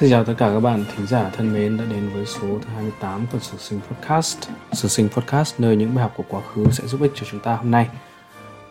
Xin chào tất cả các bạn thính giả thân mến đã đến với số thứ 28 của Sử Sinh Podcast. Sử Sinh Podcast nơi những bài học của quá khứ sẽ giúp ích cho chúng ta hôm nay.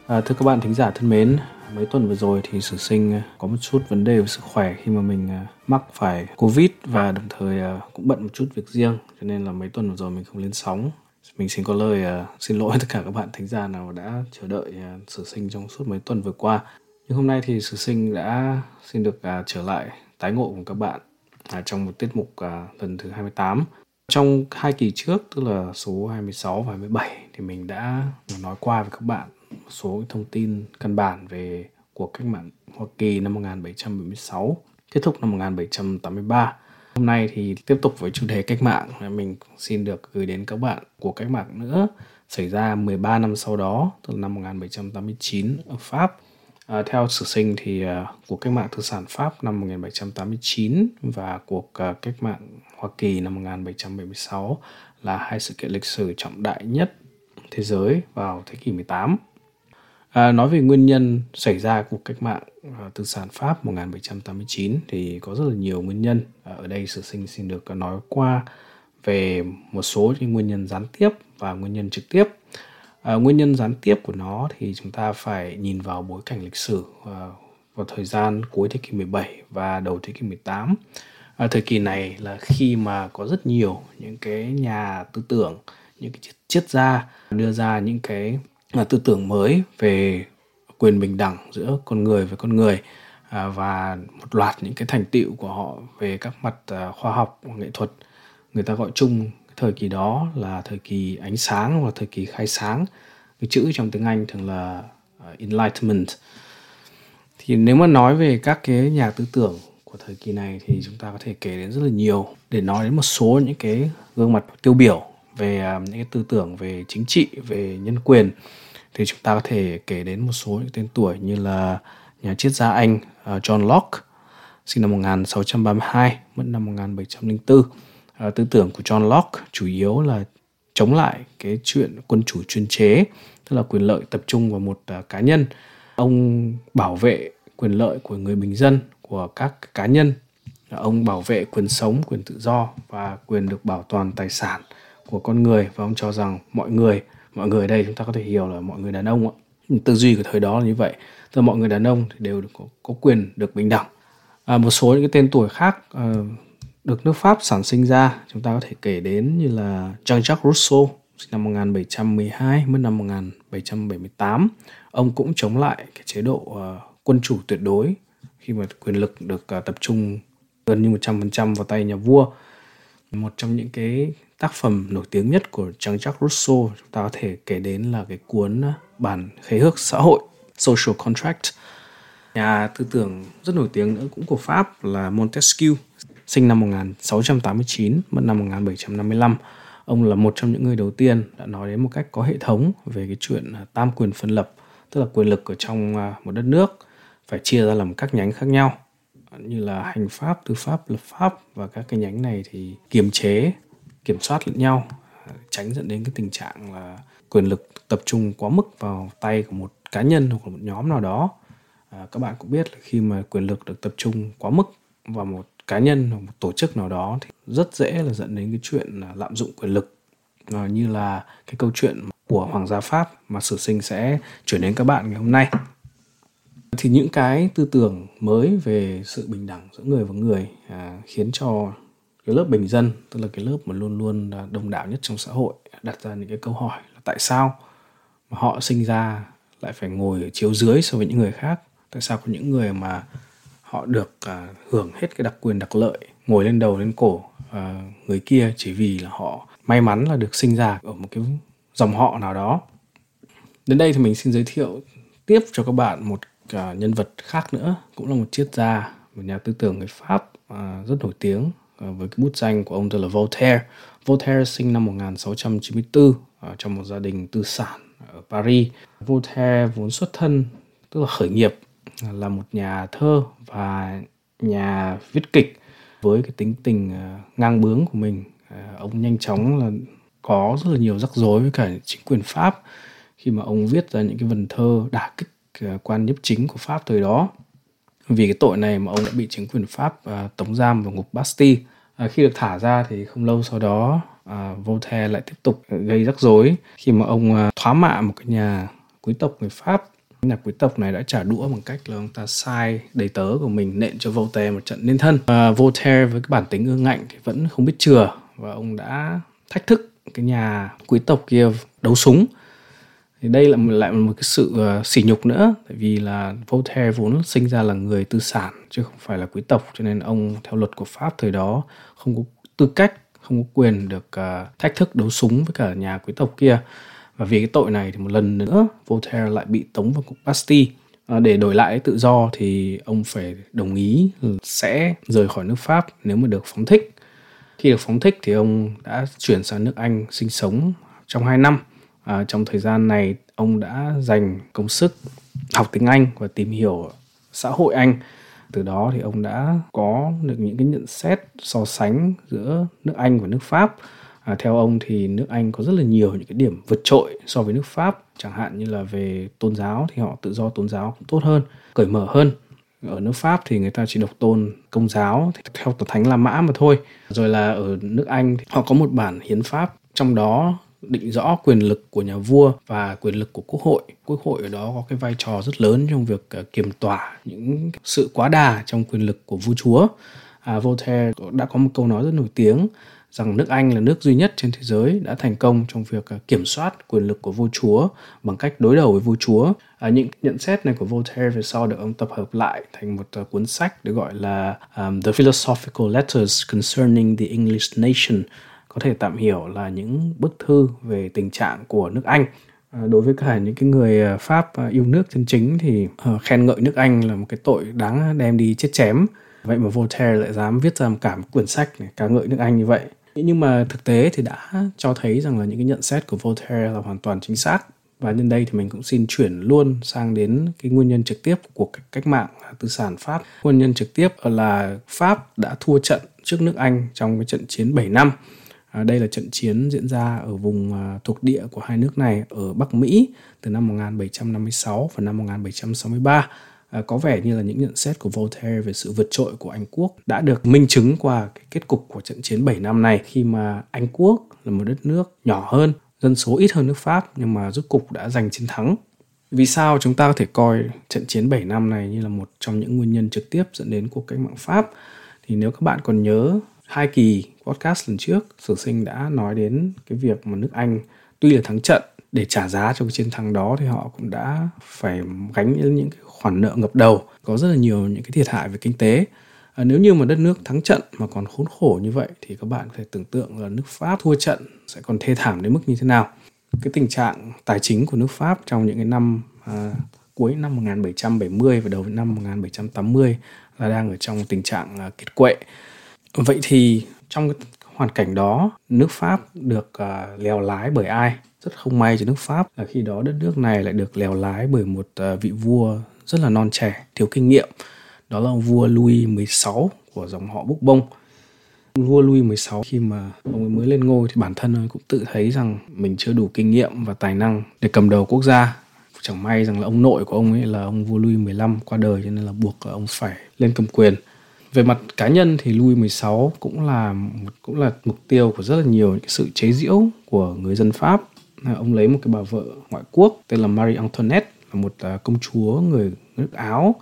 À, thưa các bạn thính giả thân mến, mấy tuần vừa rồi thì Sử Sinh à, có một chút vấn đề về sức khỏe khi mà mình à, mắc phải Covid và đồng thời à, cũng bận một chút việc riêng cho nên là mấy tuần vừa rồi mình không lên sóng. Mình xin có lời uh, xin lỗi tất cả các bạn thính giả nào đã chờ đợi uh, Sử Sinh trong suốt mấy tuần vừa qua. Nhưng hôm nay thì Sử Sinh đã xin được uh, trở lại tái ngộ cùng các bạn à, trong một tiết mục à, lần thứ 28. Trong hai kỳ trước, tức là số 26 và 27 thì mình đã nói qua với các bạn một số thông tin căn bản về cuộc cách mạng Hoa Kỳ năm 1776, kết thúc năm 1783. Hôm nay thì tiếp tục với chủ đề cách mạng, mình xin được gửi đến các bạn cuộc cách mạng nữa xảy ra 13 năm sau đó, từ năm 1789 ở Pháp À, theo sử sinh thì uh, cuộc cách mạng tư sản Pháp năm 1789 và cuộc uh, cách mạng Hoa Kỳ năm 1776 là hai sự kiện lịch sử trọng đại nhất thế giới vào thế kỷ 18. À, nói về nguyên nhân xảy ra cuộc cách mạng uh, tư sản Pháp 1789 thì có rất là nhiều nguyên nhân. À, ở đây sử sinh xin được nói qua về một số những nguyên nhân gián tiếp và nguyên nhân trực tiếp à, nguyên nhân gián tiếp của nó thì chúng ta phải nhìn vào bối cảnh lịch sử à, vào thời gian cuối thế kỷ 17 và đầu thế kỷ 18 à, thời kỳ này là khi mà có rất nhiều những cái nhà tư tưởng những cái triết gia đưa ra những cái à, tư tưởng mới về quyền bình đẳng giữa con người với con người à, và một loạt những cái thành tựu của họ về các mặt à, khoa học nghệ thuật. Người ta gọi chung thời kỳ đó là thời kỳ ánh sáng hoặc thời kỳ khai sáng. Cái chữ trong tiếng Anh thường là ờ, enlightenment. Thì nếu mà nói về các cái nhà tư tưởng của thời kỳ này thì chúng ta có thể kể đến rất là nhiều để nói đến một số những cái gương mặt tiêu biểu về ờ, những cái tư tưởng về chính trị, về nhân quyền. Thì chúng ta có thể kể đến một số những tên tuổi như là nhà triết gia Anh ờ, John Locke, sinh năm 1632 mất năm 1704 à, tư tưởng của John Locke chủ yếu là chống lại cái chuyện quân chủ chuyên chế tức là quyền lợi tập trung vào một ờ, cá nhân. Ông bảo vệ quyền lợi của người bình dân của các cá nhân. Ông bảo vệ quyền sống quyền tự do và quyền được bảo toàn tài sản của con người. Và ông cho rằng mọi người mọi người đây chúng ta có thể hiểu là mọi người đàn ông ạ. Tư duy của thời đó là như vậy. Tức là mọi người đàn ông thì đều được có, có quyền được bình đẳng. À, một số những cái tên tuổi khác uh, được nước Pháp sản sinh ra chúng ta có thể kể đến như là Jean-Jacques Rousseau sinh năm 1712 mất năm 1778 ông cũng chống lại cái chế độ uh, quân chủ tuyệt đối khi mà quyền lực được uh, tập trung gần như 100% vào tay nhà vua. Một trong những cái tác phẩm nổi tiếng nhất của Jean-Jacques Rousseau chúng ta có thể kể đến là cái cuốn ờ, bản khế ước xã hội Social Contract. Nhà tư tưởng rất nổi tiếng nữa cũng của Pháp là Montesquieu sinh năm 1689, mất năm 1755. Ông là một trong những người đầu tiên đã nói đến một cách có hệ thống về cái chuyện à, tam quyền phân lập, tức là quyền lực ở trong à, một đất nước phải chia ra làm các nhánh khác nhau như là hành pháp, tư pháp, lập pháp và các cái nhánh này thì kiềm chế, kiểm soát lẫn nhau, à, tránh dẫn đến cái tình trạng là quyền lực tập trung quá mức vào tay của một cá nhân hoặc là một nhóm nào đó. À, các bạn cũng biết là khi mà quyền lực được tập trung quá mức vào một cá nhân hoặc một tổ chức nào đó thì rất dễ là dẫn đến cái chuyện là lạm dụng quyền lực. À, như là cái câu chuyện của hoàng gia pháp mà sử sinh sẽ chuyển đến các bạn ngày hôm nay. Thì những cái tư tưởng mới về sự bình đẳng giữa người và người à, khiến cho cái lớp bình dân tức là cái lớp mà luôn luôn đông đảo nhất trong xã hội đặt ra những cái câu hỏi là tại sao mà họ sinh ra lại phải ngồi ở chiếu dưới so với những người khác? Tại sao có những người mà họ được à, hưởng hết cái đặc quyền đặc lợi ngồi lên đầu lên cổ à, người kia chỉ vì là họ may mắn là được sinh ra ở một cái dòng họ nào đó. Đến đây thì mình xin giới thiệu tiếp cho các bạn một à, nhân vật khác nữa cũng là một triết gia một nhà tư tưởng người pháp à, rất nổi tiếng à, với cái bút danh của ông tên là Voltaire. Voltaire sinh năm 1694 à, trong một gia đình tư sản ở Paris. Voltaire vốn xuất thân tức là khởi nghiệp là một nhà thơ và nhà viết kịch với cái tính tình ờ, ngang bướng của mình. Ờ, ông nhanh chóng là có rất là nhiều rắc rối với cả chính quyền pháp khi mà ông viết ra những cái vần thơ đả kích ờ, quan nhiếp chính của pháp thời đó. Vì cái tội này mà ông đã bị chính quyền Pháp tống giam vào ngục Bastille. Khi được thả ra thì không lâu sau đó à, Voltaire lại tiếp tục gây rắc rối khi mà ông à, thoá mạ một cái nhà quý tộc người Pháp nhà quý tộc này đã trả đũa bằng cách là ông ta sai đầy tớ của mình nện cho Voltaire một trận liên thân. Và Voltaire với cái bản tính ương ngạnh thì vẫn không biết chừa và ông đã thách thức cái nhà quý tộc kia đấu súng thì đây là lại một cái sự ờ, sỉ nhục nữa tại vì là Voltaire vốn sinh ra là người tư sản chứ không phải là quý tộc cho nên ông theo luật của Pháp thời đó không có tư cách không có quyền được uh, thách thức đấu súng với cả nhà quý tộc kia và vì cái tội này thì một lần nữa Voltaire lại bị tống vào cục Bastille à, để đổi lại tự do thì ông phải đồng ý sẽ rời khỏi nước Pháp nếu mà được phóng thích. Khi được phóng thích thì ông đã chuyển sang nước Anh sinh sống trong 2 năm. À, trong thời gian này ông đã dành công sức học tiếng Anh và tìm hiểu xã hội Anh. Từ đó thì ông đã có được những cái nhận xét so sánh giữa nước Anh và nước Pháp à, theo ông thì nước Anh có rất là nhiều những cái điểm vượt trội so với nước Pháp chẳng hạn như là về tôn giáo thì họ tự do tôn giáo cũng tốt hơn cởi mở hơn ở nước Pháp thì người ta chỉ độc tôn công giáo theo tổ thánh La Mã mà thôi rồi là ở nước Anh thì họ có một bản hiến pháp trong đó định rõ quyền lực của nhà vua và quyền lực của quốc hội. Quốc hội ở đó có cái vai trò rất lớn trong việc à, kiềm tỏa những sự quá đà trong quyền lực của vua chúa. À, Voltaire đã có một câu nói rất nổi tiếng rằng nước Anh là nước duy nhất trên thế giới đã thành công trong việc à, kiểm soát quyền lực của vua chúa bằng cách đối đầu với vua chúa. À, những nhận xét này của Voltaire về sau được ông tập hợp lại thành một uh, cuốn sách được gọi là um, The Philosophical Letters Concerning the English Nation có thể tạm hiểu là những bức thư về tình trạng của nước Anh à, đối với cả những cái người à, Pháp yêu nước chân chính thì ờ, khen ngợi nước Anh là một cái tội đáng đem đi chết chém vậy mà Voltaire lại dám viết ra một cả một quyển sách này ca ngợi nước Anh như vậy nhưng mà thực tế thì đã cho thấy rằng là những cái nhận xét của Voltaire là hoàn toàn chính xác và nhân đây thì mình cũng xin chuyển luôn sang đến cái nguyên nhân trực tiếp của cuộc cách mạng tư sản Pháp. Nguyên nhân trực tiếp là Pháp đã thua trận trước nước Anh trong cái trận chiến 7 năm À, đây là trận chiến diễn ra ở vùng à, thuộc địa của hai nước này ở Bắc Mỹ từ năm 1756 và năm 1763. À, có vẻ như là những nhận xét của Voltaire về sự vượt trội của Anh quốc đã được minh chứng qua cái kết cục của trận chiến 7 năm này khi mà Anh quốc là một đất nước nhỏ hơn, dân số ít hơn nước Pháp nhưng mà rốt cục đã giành chiến thắng. Vì sao chúng ta có thể coi trận chiến 7 năm này như là một trong những nguyên nhân trực tiếp dẫn đến cuộc cách mạng Pháp? Thì nếu các bạn còn nhớ hai kỳ podcast lần trước sử sinh đã nói đến cái việc mà nước Anh tuy là thắng trận để trả giá cho cái chiến thắng đó thì họ cũng đã phải gánh những cái khoản nợ ngập đầu có rất là nhiều những cái thiệt hại về kinh tế. À, nếu như mà đất nước thắng trận mà còn khốn khổ như vậy thì các bạn có thể tưởng tượng là nước Pháp thua trận sẽ còn thê thảm đến mức như thế nào. Cái tình trạng tài chính của nước Pháp trong những cái năm à, cuối năm 1770 và đầu năm 1780 là đang ở trong tình trạng à, kiệt quệ. Vậy thì trong cái hoàn cảnh đó nước pháp được à, lèo lái bởi ai? Rất không may cho nước pháp là khi đó đất nước này lại được lèo lái bởi một à, vị vua rất là non trẻ, thiếu kinh nghiệm. Đó là ông vua Louis 16 của dòng họ Bourbon vua Louis 16 khi mà ông ấy mới lên ngôi thì bản thân ông cũng tự thấy rằng mình chưa đủ kinh nghiệm và tài năng để cầm đầu quốc gia. Chẳng may rằng là ông nội của ông ấy là ông vua Louis 15 qua đời cho nên là buộc ông phải lên cầm quyền. Về mặt cá nhân thì Louis 16 cũng là cũng là mục tiêu của rất là nhiều những sự chế giễu của người dân Pháp. Ông lấy một cái bà vợ ngoại quốc tên là Marie Antoinette một à, công chúa người nước Áo.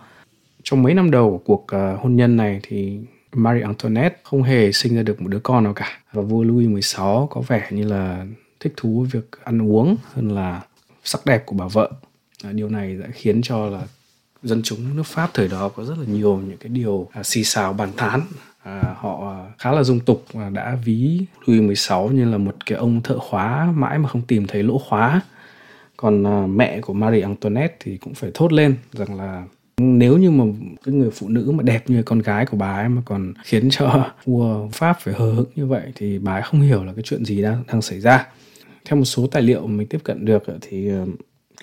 Trong mấy năm đầu của cuộc hôn nhân này thì Marie Antoinette không hề sinh ra được một đứa con nào cả và vua Louis 16 có vẻ như là thích thú với việc ăn uống hơn là sắc đẹp của bà vợ. À, điều này đã khiến cho là dân chúng nước Pháp thời đó có rất là nhiều những cái điều à, xì xào bàn tán à, họ khá là dung tục và đã ví Louis XVI như là một cái ông thợ khóa mãi mà không tìm thấy lỗ khóa còn à, mẹ của Marie Antoinette thì cũng phải thốt lên rằng là nếu như mà cái người phụ nữ mà đẹp như con gái của bà ấy mà còn khiến cho vua Pháp phải hờ hững như vậy thì bà ấy không hiểu là cái chuyện gì đang đang xảy ra. Theo một số tài liệu mình tiếp cận được thì ờ,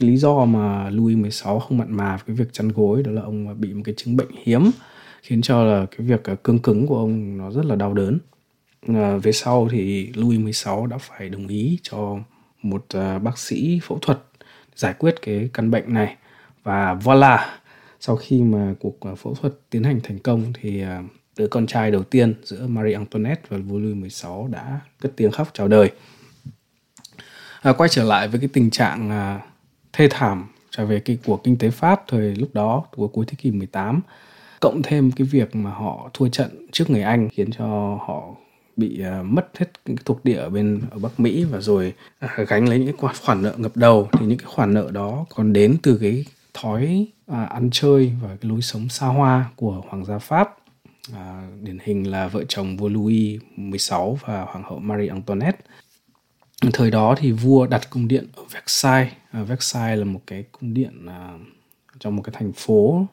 cái lý do mà Louis 16 không mặn mà với cái việc chăn gối đó là ông bị một cái chứng bệnh hiếm khiến cho là cái việc ờ, cương cứng của ông nó rất là đau đớn. À, về sau thì Louis 16 đã phải đồng ý cho một uh, bác sĩ phẫu thuật giải quyết cái căn bệnh này và voila sau khi mà cuộc à, phẫu thuật tiến hành thành công thì à, đứa con trai đầu tiên giữa Marie Antoinette và vua Louis 16 đã cất tiếng khóc chào đời. À, quay trở lại với cái tình trạng à, thê thảm trở về cái của kinh tế Pháp thời lúc đó của cuối thế kỷ 18 cộng thêm cái việc mà họ thua trận trước người Anh khiến cho họ bị uh, mất hết những cái thuộc địa ở bên ở Bắc Mỹ và rồi uh, gánh lấy những cái khoản nợ ngập đầu thì những cái khoản nợ đó còn đến từ cái thói uh, ăn chơi và cái lối sống xa hoa của hoàng gia Pháp à, điển hình là vợ chồng vua Louis 16 và hoàng hậu Marie Antoinette. Thời đó thì vua đặt cung điện ở Versailles. À, Versailles là một cái cung điện à, trong một cái thành phố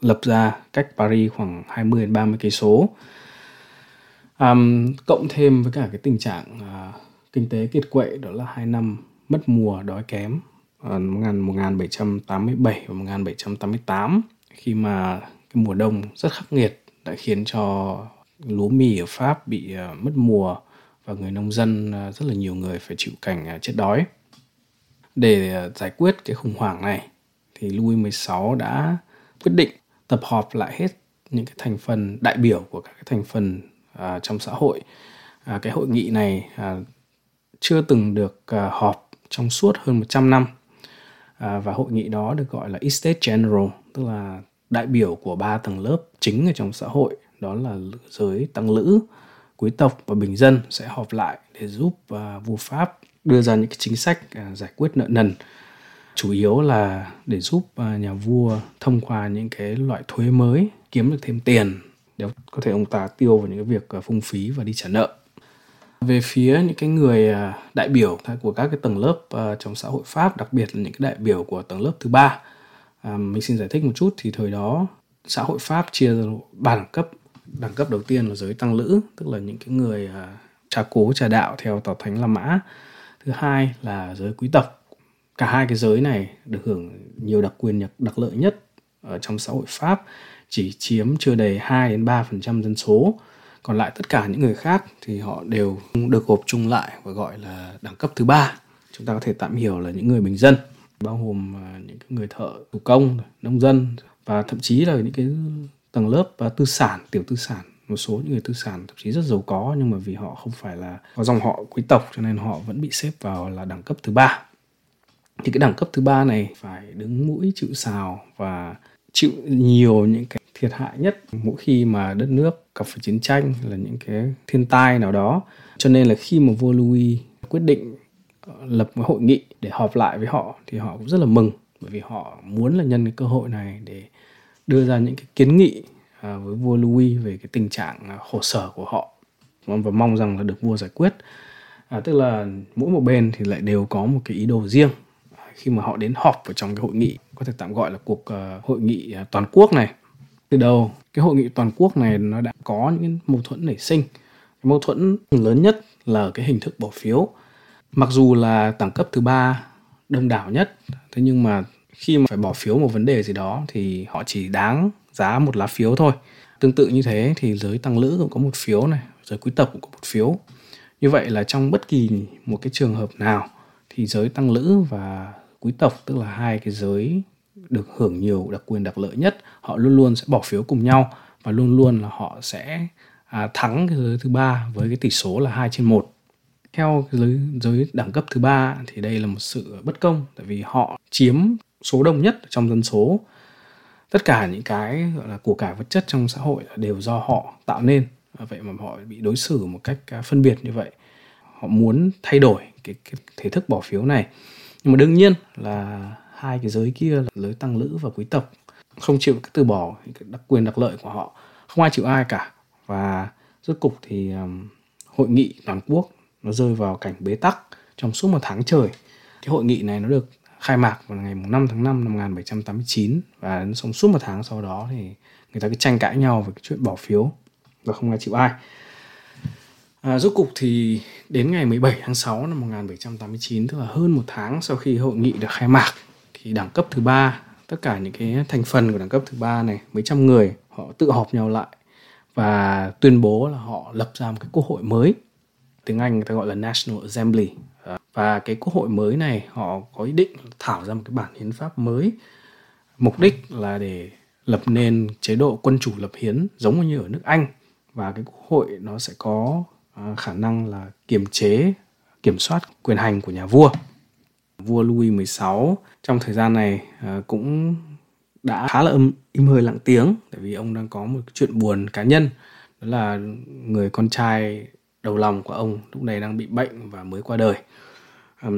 lập ra cách Paris khoảng 20 đến 30 cây số. Um, cộng thêm với cả cái tình trạng uh, kinh tế kiệt quệ đó là hai năm mất mùa đói kém ờ, uh, 1787 và 1788 khi mà cái mùa đông rất khắc nghiệt đã khiến cho lúa mì ở Pháp bị uh, mất mùa và người nông dân uh, rất là nhiều người phải chịu cảnh uh, chết đói. Để uh, giải quyết cái khủng hoảng này thì Louis 16 đã quyết định tập họp lại hết những cái thành phần đại biểu của các cái thành phần à, trong xã hội. À, cái hội nghị này à, chưa từng được à, họp trong suốt hơn 100 năm. À, và hội nghị đó được gọi là Estate General tức là đại biểu của ba tầng lớp chính ở trong xã hội đó là giới tăng lữ quý tộc và bình dân sẽ họp lại để giúp à, vua Pháp đưa ra những cái chính sách à, giải quyết nợ nần. Chủ yếu là để giúp à, nhà vua thông qua những cái loại thuế mới kiếm được thêm tiền để có thể ông ta tiêu vào những cái việc ờ, phung phí và đi trả nợ. Về phía những cái người ờ, đại biểu của các cái tầng lớp ờ, trong xã hội Pháp đặc biệt là những cái đại biểu của tầng lớp thứ ba à, mình xin giải thích một chút thì thời đó xã hội Pháp chia ra ba đẳng cấp. Đẳng cấp đầu tiên là giới tăng lữ tức là những cái người trà cố trà đạo theo tào thánh La Mã. Thứ hai là giới quý tộc. Cả hai cái giới này được hưởng nhiều đặc quyền đặc lợi nhất ở trong xã hội Pháp chỉ chiếm chưa đầy 2 đến 3% dân số. Còn lại tất cả những người khác thì họ đều được gộp chung lại và gọi là đẳng cấp thứ ba. Chúng ta có thể tạm hiểu là những người bình dân, bao gồm à, những người thợ thủ công, nông dân và thậm chí là những cái tầng lớp và tư sản, tiểu tư sản một số những người tư sản thậm chí rất giàu có nhưng mà vì họ không phải là có dòng họ quý tộc cho nên họ vẫn bị xếp vào là đẳng cấp thứ ba thì cái đẳng cấp thứ ba này phải đứng mũi chịu sào và chịu nhiều những cái thiệt hại nhất. Mỗi khi mà đất nước gặp phải chiến tranh là những cái thiên tai nào đó. Cho nên là khi mà vua Louis quyết định ờ, lập một hội nghị để họp lại với họ thì họ cũng rất là mừng. Bởi vì họ muốn là nhân cái cơ hội này để đưa ra những cái kiến nghị ờ, với vua Louis về cái tình trạng ờ, khổ sở của họ. Và mong rằng là được vua giải quyết. À, tức là mỗi một bên thì lại đều có một cái ý đồ riêng. À, khi mà họ đến họp ở trong cái hội nghị có thể tạm gọi là cuộc uh, hội nghị uh, toàn quốc này từ đầu, cái hội nghị toàn quốc này nó đã có những mâu thuẫn nảy sinh. Cái mâu thuẫn lớn nhất là cái hình thức bỏ phiếu. Mặc dù là đẳng cấp thứ ba, đông đảo nhất, thế nhưng mà khi mà phải bỏ phiếu một vấn đề gì đó thì họ chỉ đáng giá một lá phiếu thôi. Tương tự như thế thì giới tăng lữ cũng có một phiếu này, giới quý tộc cũng có một phiếu. Như vậy là trong bất kỳ một cái trường hợp nào thì giới tăng lữ và quý tộc, tức là hai cái giới được hưởng nhiều đặc quyền đặc lợi nhất họ luôn luôn sẽ bỏ phiếu cùng nhau và luôn luôn là họ sẽ à, thắng cái giới thứ ba với cái tỷ số là 2 trên 1 theo giới, giới đẳng cấp thứ ba thì đây là một sự bất công tại vì họ chiếm số đông nhất trong dân số. Tất cả những cái gọi là của cải vật chất trong xã hội đều do họ tạo nên. Vậy mà họ bị đối xử một cách à, phân biệt như vậy. Họ muốn thay đổi cái, cái thể thức bỏ phiếu này. Nhưng mà đương nhiên là hai cái giới kia là giới tăng lữ và quý tộc. Không chịu từ bỏ cái đặc quyền đặc lợi của họ. Không ai chịu ai cả. Và rốt cục thì um, hội nghị toàn quốc nó rơi vào cảnh bế tắc trong suốt một tháng trời. Cái hội nghị này nó được khai mạc vào ngày 5 tháng 5 năm 1789 và xong suốt một tháng sau đó thì người ta cứ tranh cãi nhau về cái chuyện bỏ phiếu và không ai chịu ai. À, rốt cục thì đến ngày 17 tháng 6 năm 1789 tức là hơn một tháng sau khi hội nghị được khai mạc thì đẳng cấp thứ ba, tất cả những cái thành phần của đẳng cấp thứ ba này, mấy trăm người, họ tự họp nhau lại và tuyên bố là họ lập ra một cái quốc hội mới. Tiếng Anh người ta gọi là National Assembly. Và cái quốc hội mới này, họ có ý định thảo ra một cái bản hiến pháp mới. Mục đích là để lập nên chế độ quân chủ lập hiến giống như ở nước Anh. Và cái quốc hội nó sẽ có à, khả năng là kiềm chế, kiểm soát quyền hành của nhà vua. Vua Louis XVI trong thời gian này ờ, cũng đã khá là im, im hơi lặng tiếng tại vì ông đang có một chuyện buồn cá nhân đó là người con trai đầu lòng của ông lúc này đang bị bệnh và mới qua đời.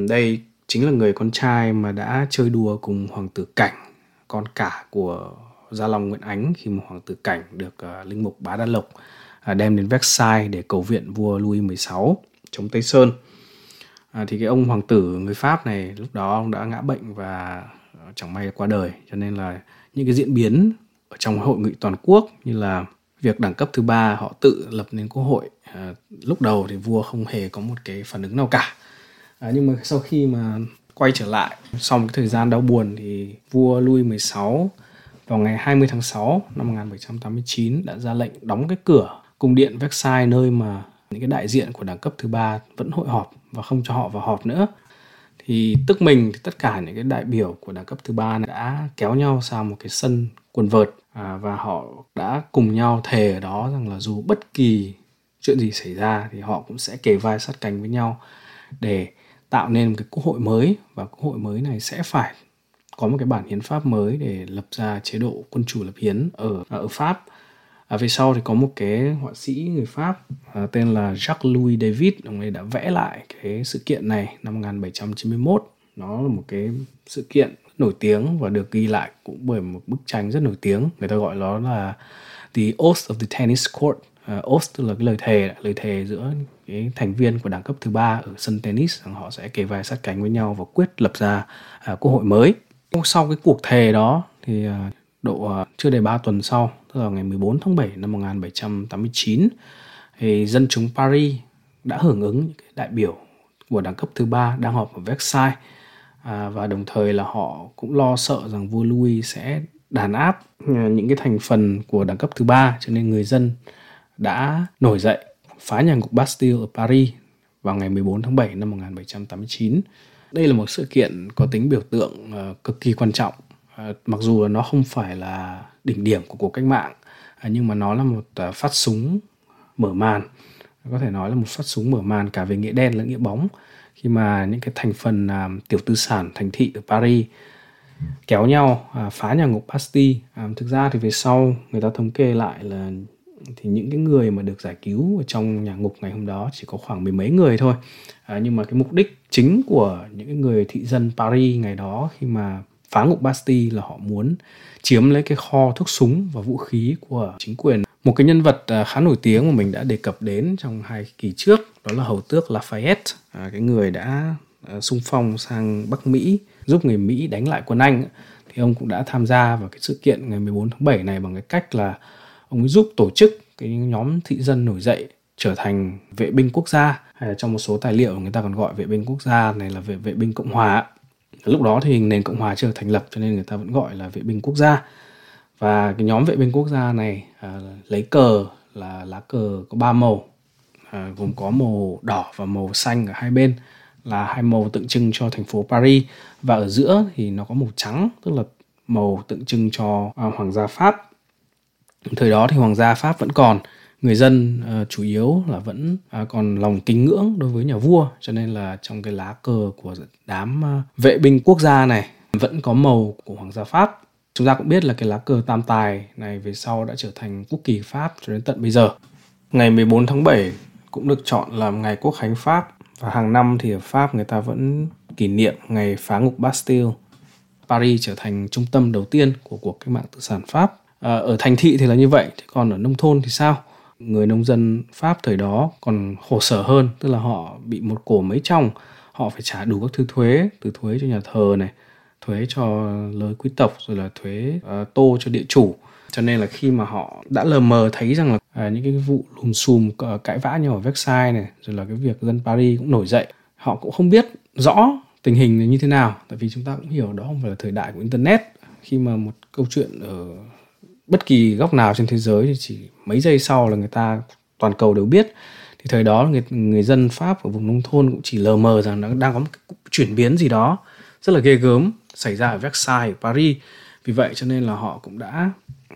Đây chính là người con trai mà đã chơi đùa cùng hoàng tử Cảnh, con cả của Gia Long Nguyễn Ánh khi mà hoàng tử Cảnh được uh, linh mục Bá Đa Lộc uh, đem đến Versailles để cầu viện vua Louis XVI chống Tây Sơn. À, thì cái ông hoàng tử người Pháp này lúc đó ông đã ngã bệnh và ờ, chẳng may qua đời. Cho nên là những cái diễn biến ở trong hội nghị toàn quốc như là việc đẳng cấp thứ ba họ tự lập nên quốc hội à, lúc đầu thì vua không hề có một cái phản ứng nào cả. À, nhưng mà sau khi mà quay trở lại sau một cái thời gian đau buồn thì vua Louis 16 vào ngày 20 tháng 6 năm 1789 đã ra lệnh đóng cái cửa cung điện Versailles nơi mà những cái đại diện của đẳng cấp thứ ba vẫn hội họp và không cho họ vào họp nữa thì tức mình thì tất cả những cái đại biểu của đẳng cấp thứ ba đã kéo nhau sang một cái sân quần vợt à, và họ đã cùng nhau thề ở đó rằng là dù bất kỳ chuyện gì xảy ra thì họ cũng sẽ kề vai sát cánh với nhau để tạo nên một cái quốc hội mới và quốc hội mới này sẽ phải có một cái bản hiến pháp mới để lập ra chế độ quân chủ lập hiến ở ở Pháp. À, về sau thì có một cái họa sĩ người Pháp à, tên là Jacques Louis David, ông ấy đã vẽ lại cái sự kiện này năm 1791. Nó là một cái sự kiện nổi tiếng và được ghi lại cũng bởi một bức tranh rất nổi tiếng. Người ta gọi nó là The Oath of the Tennis Court uh, oath tức là cái lời thề lời thề giữa cái thành viên của đẳng cấp thứ ba ở sân tennis rằng họ sẽ kề vai sát cánh với nhau và quyết lập ra uh, quốc hội mới sau cái cuộc thề đó thì uh, độ uh, chưa đầy 3 tuần sau tức là ngày 14 tháng 7 năm 1789 thì dân chúng Paris đã hưởng ứng những đại biểu của đẳng cấp thứ ba đang họp ở Versailles à, và đồng thời là họ cũng lo sợ rằng vua Louis sẽ đàn áp à, những cái thành phần của đẳng cấp thứ ba cho nên người dân đã nổi dậy phá nhà ngục Bastille ở Paris vào ngày 14 tháng 7 năm 1789. Đây là một sự kiện có tính biểu tượng à, cực kỳ quan trọng. À, mặc dù là nó không phải là đỉnh điểm của cuộc cách mạng, à, nhưng mà nó là một uh, phát súng mở màn. Có thể nói là một phát súng mở màn cả về nghĩa đen lẫn nghĩa bóng khi mà những cái thành phần uh, tiểu tư sản thành thị ở Paris kéo nhau uh, phá nhà ngục Bastille. Uh, thực ra thì về sau người ta thống kê lại là thì những cái người mà được giải cứu ở trong nhà ngục ngày hôm đó chỉ có khoảng mười mấy người thôi à, nhưng mà cái mục đích chính của những cái người thị dân Paris ngày đó khi mà phá ngục Bastille là họ muốn chiếm lấy cái kho thuốc súng và vũ khí của chính quyền. Một cái nhân vật à, khá nổi tiếng mà mình đã đề cập đến trong hai kỳ trước đó là hầu tước Lafayette. À, cái người đã à, xung phong sang Bắc Mỹ giúp người Mỹ đánh lại quân Anh. Thì ông cũng đã tham gia vào cái sự kiện ngày 14 tháng 7 này bằng cái cách là ông ấy giúp tổ chức cái nhóm thị dân nổi dậy trở thành vệ binh quốc gia. Hay là trong một số tài liệu người ta còn gọi vệ binh quốc gia này là vệ vệ binh cộng hòa lúc đó thì nền cộng hòa chưa thành lập cho nên người ta vẫn gọi là vệ binh quốc gia. Và cái nhóm vệ binh quốc gia này à, lấy cờ là lá cờ có ba màu. À, gồm có màu đỏ và màu xanh ở hai bên là hai màu tượng trưng cho thành phố Paris. Và ở giữa thì nó có màu trắng tức là màu tượng trưng cho à, hoàng gia Pháp. Thời đó thì hoàng gia pháp vẫn còn người dân uh, chủ yếu là vẫn uh, còn lòng kính ngưỡng đối với nhà vua. Cho nên là trong cái lá cờ của đám uh, vệ binh quốc gia này vẫn có màu của hoàng gia pháp. Chúng ta cũng biết là cái lá cờ tam tài này về sau đã trở thành quốc kỳ pháp cho đến tận bây giờ. Ngày 14 tháng 7 cũng được chọn làm ngày quốc khánh pháp và hàng năm thì ở pháp người ta vẫn kỷ niệm ngày phá ngục Bastille. Paris trở thành trung tâm đầu tiên của cuộc cách mạng tự sản Pháp. À, ở thành thị thì là như vậy còn ở nông thôn thì sao? Người nông dân pháp thời đó còn khổ sở hơn tức là họ bị một cổ mấy trong họ phải trả đủ các thứ thuế từ thuế cho nhà thờ này thuế cho lối quý tộc rồi là thuế uh, tô cho địa chủ. Cho nên là khi mà họ đã lờ mờ thấy rằng là uh, những cái vụ lùm xùm cãi vã nhau ở Versailles này rồi là cái việc dân Paris cũng nổi dậy họ cũng không biết rõ tình hình như thế nào. Tại vì chúng ta cũng hiểu đó không phải là thời đại của internet. Khi mà một câu chuyện ở bất kỳ góc nào trên thế giới thì chỉ mấy giây sau là người ta toàn cầu đều biết. Thì thời đó người, người dân pháp ở vùng nông thôn cũng chỉ lờ mờ rằng nó đang có một cái chuyển biến gì đó rất là ghê gớm xảy ra ở Versailles ở Paris. Vì vậy cho nên là họ cũng đã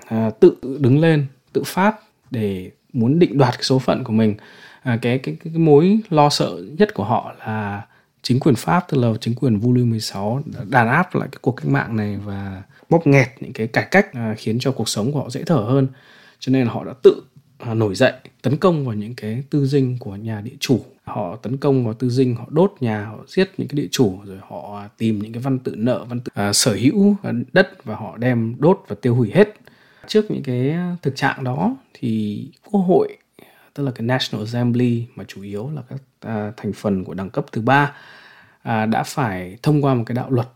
à, tự đứng lên tự phát để muốn định đoạt cái số phận của mình. À, cái, cái cái cái mối lo sợ nhất của họ là chính quyền Pháp tức là chính quyền Vua Louis 16 đàn áp lại cái cuộc cách mạng này và bóp nghẹt những cái cải cách à, khiến cho cuộc sống của họ dễ thở hơn. Cho nên là họ đã tự à, nổi dậy tấn công vào những cái tư dinh của nhà địa chủ. Họ tấn công vào tư dinh họ đốt nhà họ giết những cái địa chủ rồi họ tìm những cái văn tự nợ văn tự à, sở hữu à, đất và họ đem đốt và tiêu hủy hết. Trước những cái thực trạng đó thì quốc hội tức là cái National Assembly mà chủ yếu là các à, thành phần của đẳng cấp thứ ba à, đã phải thông qua một cái đạo luật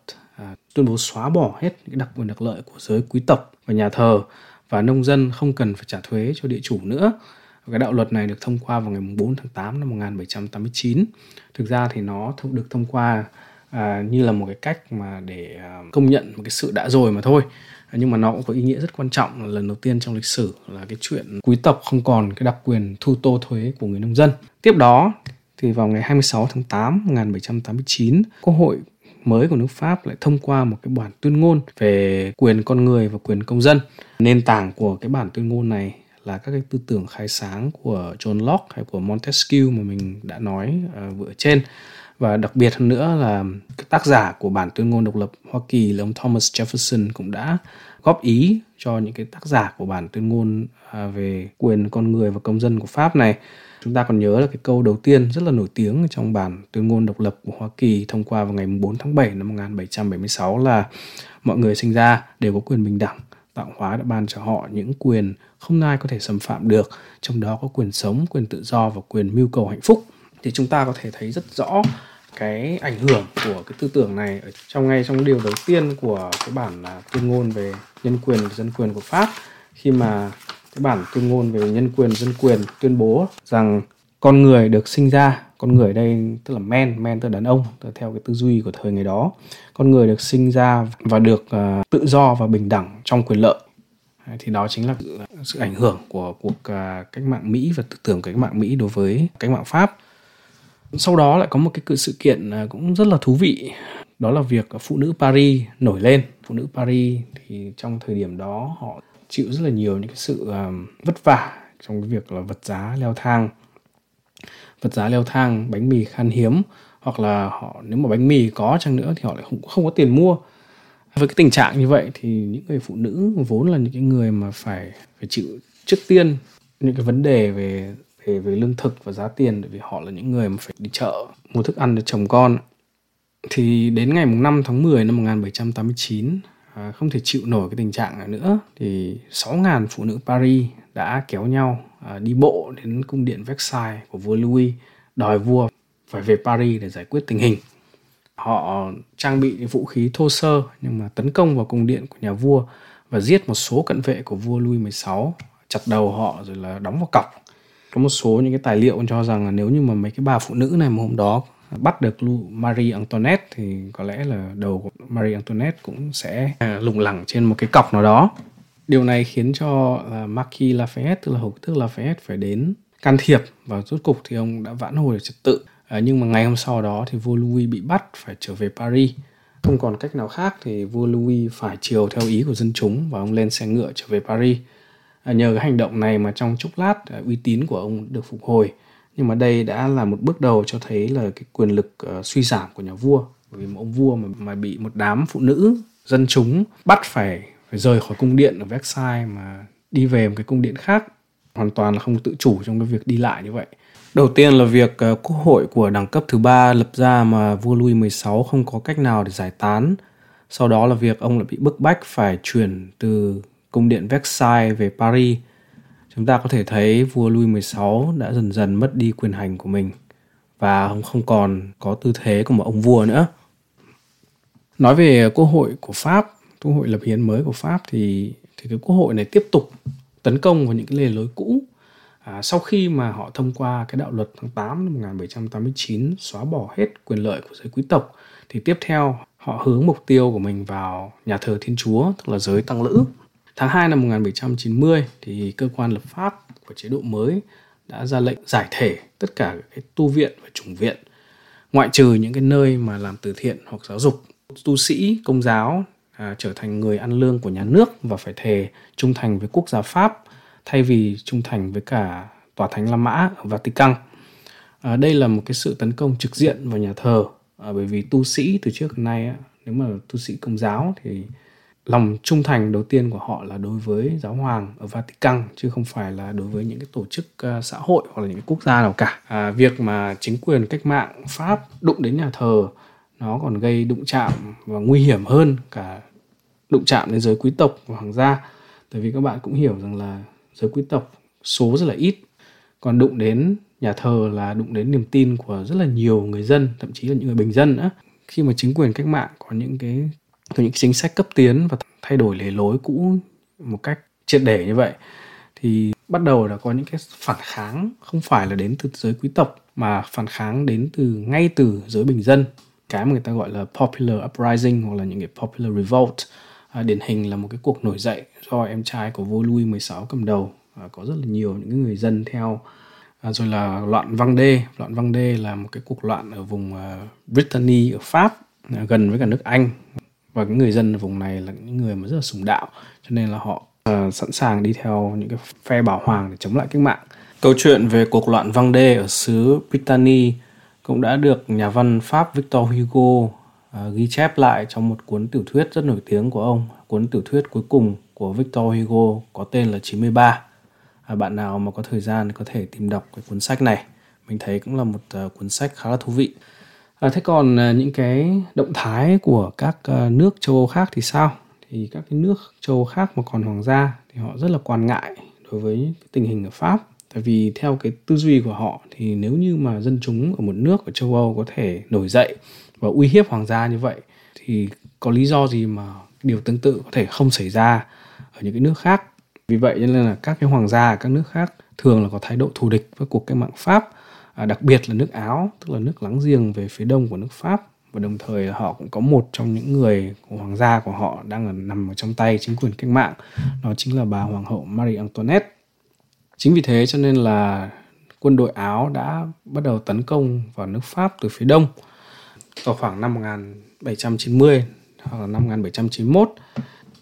à, tuyên bố xóa bỏ hết những đặc quyền đặc lợi của giới quý tộc và nhà thờ và nông dân không cần phải trả thuế cho địa chủ nữa. Cái đạo luật này được thông qua vào ngày 4 tháng 8 năm 1789. Thực ra thì nó được thông qua à, như là một cái cách mà để à, công nhận một cái sự đã rồi mà thôi nhưng mà nó cũng có ý nghĩa rất quan trọng là lần đầu tiên trong lịch sử là cái chuyện quý tộc không còn cái đặc quyền thu tô thuế của người nông dân. Tiếp đó thì vào ngày 26 tháng 8 1789, Quốc hội mới của nước Pháp lại thông qua một cái bản tuyên ngôn về quyền con người và quyền công dân. Nền tảng của cái bản tuyên ngôn này là các cái tư tưởng khai sáng của John Locke hay của Montesquieu mà mình đã nói uh, vừa trên và đặc biệt hơn nữa là cái tác giả của bản tuyên ngôn độc lập Hoa Kỳ là ông Thomas Jefferson cũng đã góp ý cho những cái tác giả của bản tuyên ngôn à, về quyền con người và công dân của Pháp này. Chúng ta còn nhớ là cái câu đầu tiên rất là nổi tiếng trong bản tuyên ngôn độc lập của Hoa Kỳ thông qua vào ngày 4 tháng 7 năm 1776 là mọi người sinh ra đều có quyền bình đẳng. Tạo hóa đã ban cho họ những quyền không ai có thể xâm phạm được, trong đó có quyền sống, quyền tự do và quyền mưu cầu hạnh phúc. Thì chúng ta có thể thấy rất rõ cái ảnh hưởng của cái tư tưởng này ở trong ngay trong điều đầu tiên của cái bản là tuyên ngôn về nhân quyền và dân quyền của Pháp khi mà cái bản tuyên ngôn về nhân quyền dân quyền tuyên bố rằng con người được sinh ra con người đây tức là men men tức là đàn ông tức là theo cái tư duy của thời ngày đó. Con người được sinh ra và được uh, tự do và bình đẳng trong quyền lợi. Thì đó chính là sự ảnh hưởng của cuộc uh, cách mạng Mỹ và tư tưởng cách mạng Mỹ đối với cách mạng Pháp. Sau đó lại có một cái sự kiện à, cũng rất là thú vị. Đó là việc phụ nữ Paris nổi lên. Phụ nữ Paris thì trong thời điểm đó họ chịu rất là nhiều những cái sự um, vất vả trong cái việc là vật giá leo thang. Vật giá leo thang bánh mì khan hiếm hoặc là họ nếu mà bánh mì có chăng nữa thì họ lại không không có tiền mua. Với cái tình trạng như vậy thì những người phụ nữ vốn là những cái người mà phải phải chịu trước tiên những cái vấn đề về về về lương thực và giá tiền bởi vì họ là những người mà phải đi chợ mua thức ăn để chồng con. Thì đến ngày 5 tháng 10 năm 1789 à, không thể chịu nổi cái tình trạng này nữa. Thì 6.000 phụ nữ Paris đã kéo nhau à, đi bộ đến cung điện Versailles của vua Louis đòi vua phải về Paris để giải quyết tình hình. Họ trang bị vũ khí thô sơ nhưng mà tấn công vào cung điện của nhà vua và giết một số cận vệ của vua Louis XVI chặt đầu họ rồi là đóng vào cọc. Có một số những cái tài liệu cho rằng là nếu như mà mấy cái bà phụ nữ này mà hôm đó bắt được Marie Antoinette thì có lẽ là đầu của Marie Antoinette cũng sẽ à, lủng lẳng trên một cái cọc nào đó. Điều này khiến cho à, Marquis Lafayette tức là hầu tước Lafayette phải đến can thiệp và rốt cục thì ông đã vãn hồi được trật tự. À, nhưng mà ngày hôm sau đó thì vua Louis bị bắt phải trở về Paris. Không còn cách nào khác thì vua Louis phải chiều theo ý của dân chúng và ông lên xe ngựa trở về Paris. À, nhờ cái hành động này mà trong chốc lát à, uy tín của ông được phục hồi nhưng mà đây đã là một bước đầu cho thấy là cái quyền lực uh, suy giảm của nhà vua bởi vì một ông vua mà mà bị một đám phụ nữ dân chúng bắt phải phải rời khỏi cung điện ở Versailles mà đi về một cái cung điện khác hoàn toàn là không tự chủ trong cái việc đi lại như vậy. Đầu tiên là việc uh, quốc hội của đẳng cấp thứ ba lập ra mà vua Louis XVI không có cách nào để giải tán. Sau đó là việc ông lại bị bức bách phải chuyển từ cung điện Versailles về Paris, chúng ta có thể thấy vua Louis XVI đã dần dần mất đi quyền hành của mình và không còn có tư thế của một ông vua nữa. Nói về quốc hội của Pháp, quốc hội lập hiến mới của Pháp thì thì cái quốc hội này tiếp tục tấn công vào những cái lề lối cũ. À, sau khi mà họ thông qua cái đạo luật tháng 8 năm 1789 xóa bỏ hết quyền lợi của giới quý tộc thì tiếp theo họ hướng mục tiêu của mình vào nhà thờ Thiên Chúa, tức là giới tăng lữ. Tháng 2 năm 1790 thì cơ quan lập pháp của chế độ mới đã ra lệnh giải thể tất cả cái tu viện và chủng viện ngoại trừ những cái nơi mà làm từ thiện hoặc giáo dục tu sĩ công giáo à, trở thành người ăn lương của nhà nước và phải thề trung thành với quốc gia Pháp thay vì trung thành với cả tòa thánh La Mã ở Vatican. À, đây là một cái sự tấn công trực diện vào nhà thờ à, bởi vì tu sĩ từ trước đến nay nếu mà tu sĩ công giáo thì lòng trung thành đầu tiên của họ là đối với giáo hoàng ở Vatican chứ không phải là đối với những cái tổ chức uh, xã hội hoặc là những cái quốc gia nào cả. À, việc mà chính quyền cách mạng Pháp đụng đến nhà thờ nó còn gây đụng chạm và nguy hiểm hơn cả đụng chạm đến giới quý tộc và hoàng gia. Tại vì các bạn cũng hiểu rằng là giới quý tộc số rất là ít còn đụng đến nhà thờ là đụng đến niềm tin của rất là nhiều người dân thậm chí là những người bình dân nữa khi mà chính quyền cách mạng có những cái từ những chính sách cấp tiến và thay đổi lề lối cũ một cách triệt để như vậy thì bắt đầu là có những cái phản kháng không phải là đến từ giới quý tộc mà phản kháng đến từ ngay từ giới bình dân. Cái mà người ta gọi là popular uprising hoặc là những cái popular revolt à, điển hình là một cái cuộc nổi dậy do em trai của vua Louis 16 cầm đầu à, có rất là nhiều những người dân theo à, rồi là loạn Vang Đê. Loạn Vang Đê là một cái cuộc loạn ở vùng uh, Brittany ở Pháp à, gần với cả nước Anh và cái người dân ở vùng này là những người mà rất là sùng đạo cho nên là họ uh, sẵn sàng đi theo những cái phe bảo hoàng để chống lại cách mạng. Câu chuyện về cuộc loạn văng Đê ở xứ Brittany cũng đã được nhà văn Pháp Victor Hugo uh, ghi chép lại trong một cuốn tiểu thuyết rất nổi tiếng của ông. Cuốn tiểu thuyết cuối cùng của Victor Hugo có tên là 93 à, bạn nào mà có thời gian có thể tìm đọc cái cuốn sách này mình thấy cũng là một uh, cuốn sách khá là thú vị à, thế còn à, những cái động thái của các à, nước châu âu khác thì sao? Thì các cái nước châu âu khác mà còn hoàng gia thì họ rất là quan ngại đối với tình hình ở pháp. Tại vì theo cái tư duy của họ thì nếu như mà dân chúng ở một nước ở châu âu có thể nổi dậy và uy hiếp hoàng gia như vậy thì có lý do gì mà điều tương tự có thể không xảy ra ở những cái nước khác? Vì vậy nên là các cái hoàng gia ở các nước khác thường là có thái độ thù địch với cuộc cách mạng Pháp, à, đặc biệt là nước Áo, tức là nước láng giềng về phía đông của nước Pháp và đồng thời họ cũng có một trong những người của hoàng gia của họ đang ở, nằm ở trong tay chính quyền cách mạng, đó chính là bà hoàng hậu Marie Antoinette. Chính vì thế cho nên là quân đội Áo đã bắt đầu tấn công vào nước Pháp từ phía đông vào khoảng năm 1790 hoặc là năm 1791.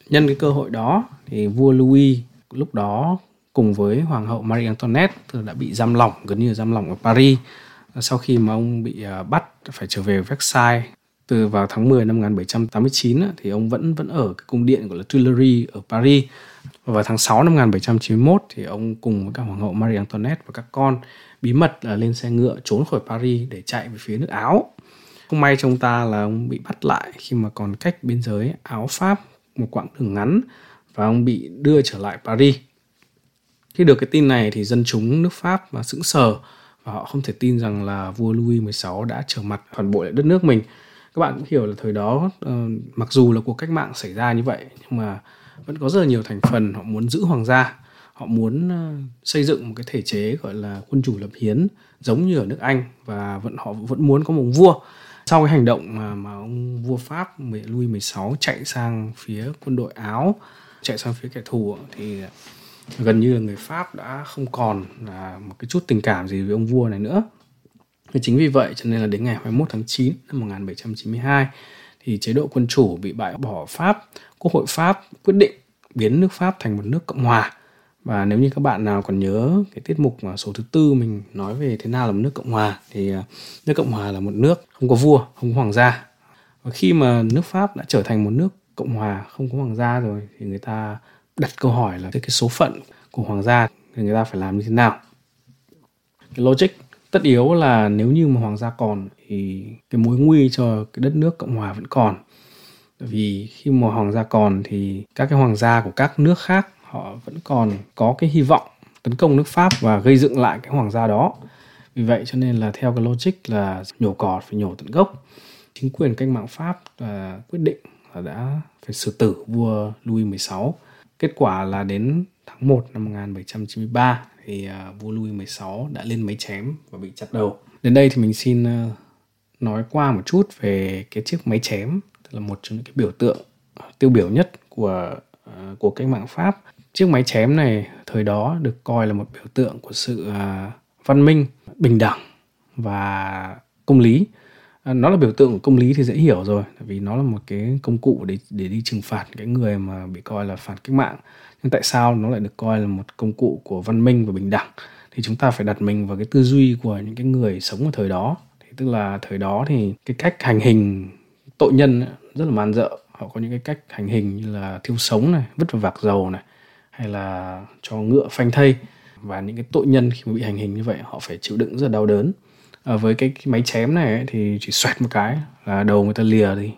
Nhân cái cơ hội đó thì vua Louis lúc đó cùng với hoàng hậu Marie Antoinette đã bị giam lỏng, gần như giam lỏng ở Paris sau khi mà ông bị à, bắt phải trở về Versailles từ vào tháng 10 năm 1789 thì ông vẫn vẫn ở cái cung điện gọi là Tuileries ở Paris và vào tháng 6 năm 1791 thì ông cùng với cả hoàng hậu Marie Antoinette và các con bí mật là lên xe ngựa trốn khỏi Paris để chạy về phía nước Áo. Không may trong ta là ông bị bắt lại khi mà còn cách biên giới Áo Pháp một quãng đường ngắn và ông bị đưa trở lại Paris. Khi được cái tin này thì dân chúng nước Pháp mà sững sờ và họ không thể tin rằng là vua Louis XVI đã trở mặt phản bội lại đất nước mình. Các bạn cũng hiểu là thời đó uh, mặc dù là cuộc cách mạng xảy ra như vậy nhưng mà vẫn có rất là nhiều thành phần họ muốn giữ hoàng gia họ muốn uh, xây dựng một cái thể chế gọi là quân chủ lập hiến giống như ở nước Anh và vẫn họ vẫn muốn có một vua sau cái hành động mà mà ông vua Pháp Louis XVI chạy sang phía quân đội Áo chạy sang phía kẻ thù thì gần như là người Pháp đã không còn là một cái chút tình cảm gì với ông vua này nữa. Thì chính vì vậy cho nên là đến ngày 21 tháng 9 năm 1792 thì chế độ quân chủ bị bãi bỏ Pháp, Quốc hội Pháp quyết định biến nước Pháp thành một nước cộng hòa. Và nếu như các bạn nào còn nhớ cái tiết mục số thứ tư mình nói về thế nào là một nước cộng hòa thì à, nước cộng hòa là một nước không có vua, không có hoàng gia. Và khi mà nước Pháp đã trở thành một nước cộng hòa không có hoàng gia rồi thì người ta đặt câu hỏi là cái, cái số phận của hoàng gia thì người ta phải làm như thế nào? Cái logic tất yếu là nếu như mà hoàng gia còn thì cái mối nguy cho cái đất nước cộng hòa vẫn còn. Vì khi mà hoàng gia còn thì các cái hoàng gia của các nước khác họ vẫn còn có cái hy vọng tấn công nước pháp và gây dựng lại cái hoàng gia đó. Vì vậy cho nên là theo cái logic là nhổ cỏ phải nhổ tận gốc. Chính quyền cách mạng pháp là quyết định là đã phải xử tử vua Louis XVI. Kết quả là đến tháng 1 năm 1793 thì uh, vua Louis 16 đã lên máy chém và bị chặt đầu. Đến đây thì mình xin uh, nói qua một chút về cái chiếc máy chém, tức là một trong những cái biểu tượng à, tiêu biểu nhất của uh, của cách mạng Pháp. Chiếc máy chém này thời đó được coi là một biểu tượng của sự uh, văn minh, bình đẳng và công lý À, nó là biểu tượng của công lý thì dễ hiểu rồi vì nó là một cái công cụ để để đi trừng phạt cái người mà bị coi là phản cách mạng. Nhưng tại sao nó lại được coi là một công cụ của văn minh và bình đẳng? Thì chúng ta phải đặt mình vào cái tư duy của những cái người sống ở thời đó. Thì tức là thời đó thì cái cách hành hình tội nhân rất là man dợ. Họ có những cái cách hành hình như là thiêu sống này, vứt vào vạc dầu này, hay là cho ngựa phanh thây. Và những cái tội nhân khi mà bị hành hình như vậy, họ phải chịu đựng rất là đau đớn à, với cái, cái máy chém này ấy, thì chỉ xoẹt một cái là đầu người ta lìa thì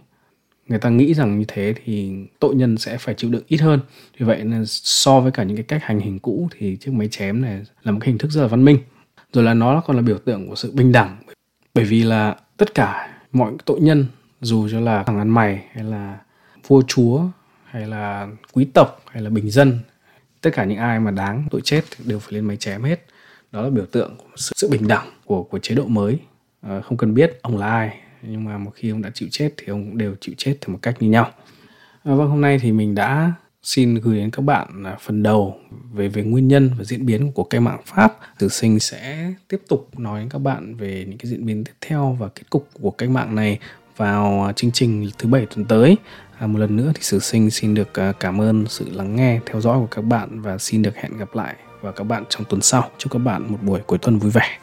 người ta nghĩ rằng như thế thì tội nhân sẽ phải chịu đựng ít hơn. Vì vậy nên so với cả những cái cách hành hình cũ thì chiếc máy chém này là một cái hình thức rất là văn minh. Rồi là nó còn là biểu tượng của sự bình đẳng. Bởi vì là tất cả mọi tội nhân dù cho là thằng ăn mày hay là vua chúa hay là quý tộc hay là bình dân tất cả những ai mà đáng tội chết đều phải lên máy chém hết đó là biểu tượng của sự, sự bình đẳng của của chế độ mới à, không cần biết ông là ai nhưng mà một khi ông đã chịu chết thì ông cũng đều chịu chết theo một cách như nhau à, vâng hôm nay thì mình đã xin gửi đến các bạn à, phần đầu về về nguyên nhân và diễn biến của cách mạng Pháp. Tử sinh sẽ tiếp tục nói đến các bạn về những cái diễn biến tiếp theo và kết cục của cách mạng này vào à, chương trình thứ bảy tuần tới. À, một lần nữa thì Sử Sinh xin được à, cảm ơn sự lắng nghe, theo dõi của các bạn và xin được hẹn gặp lại và các bạn trong tuần sau. Chúc các bạn một buổi cuối tuần vui vẻ.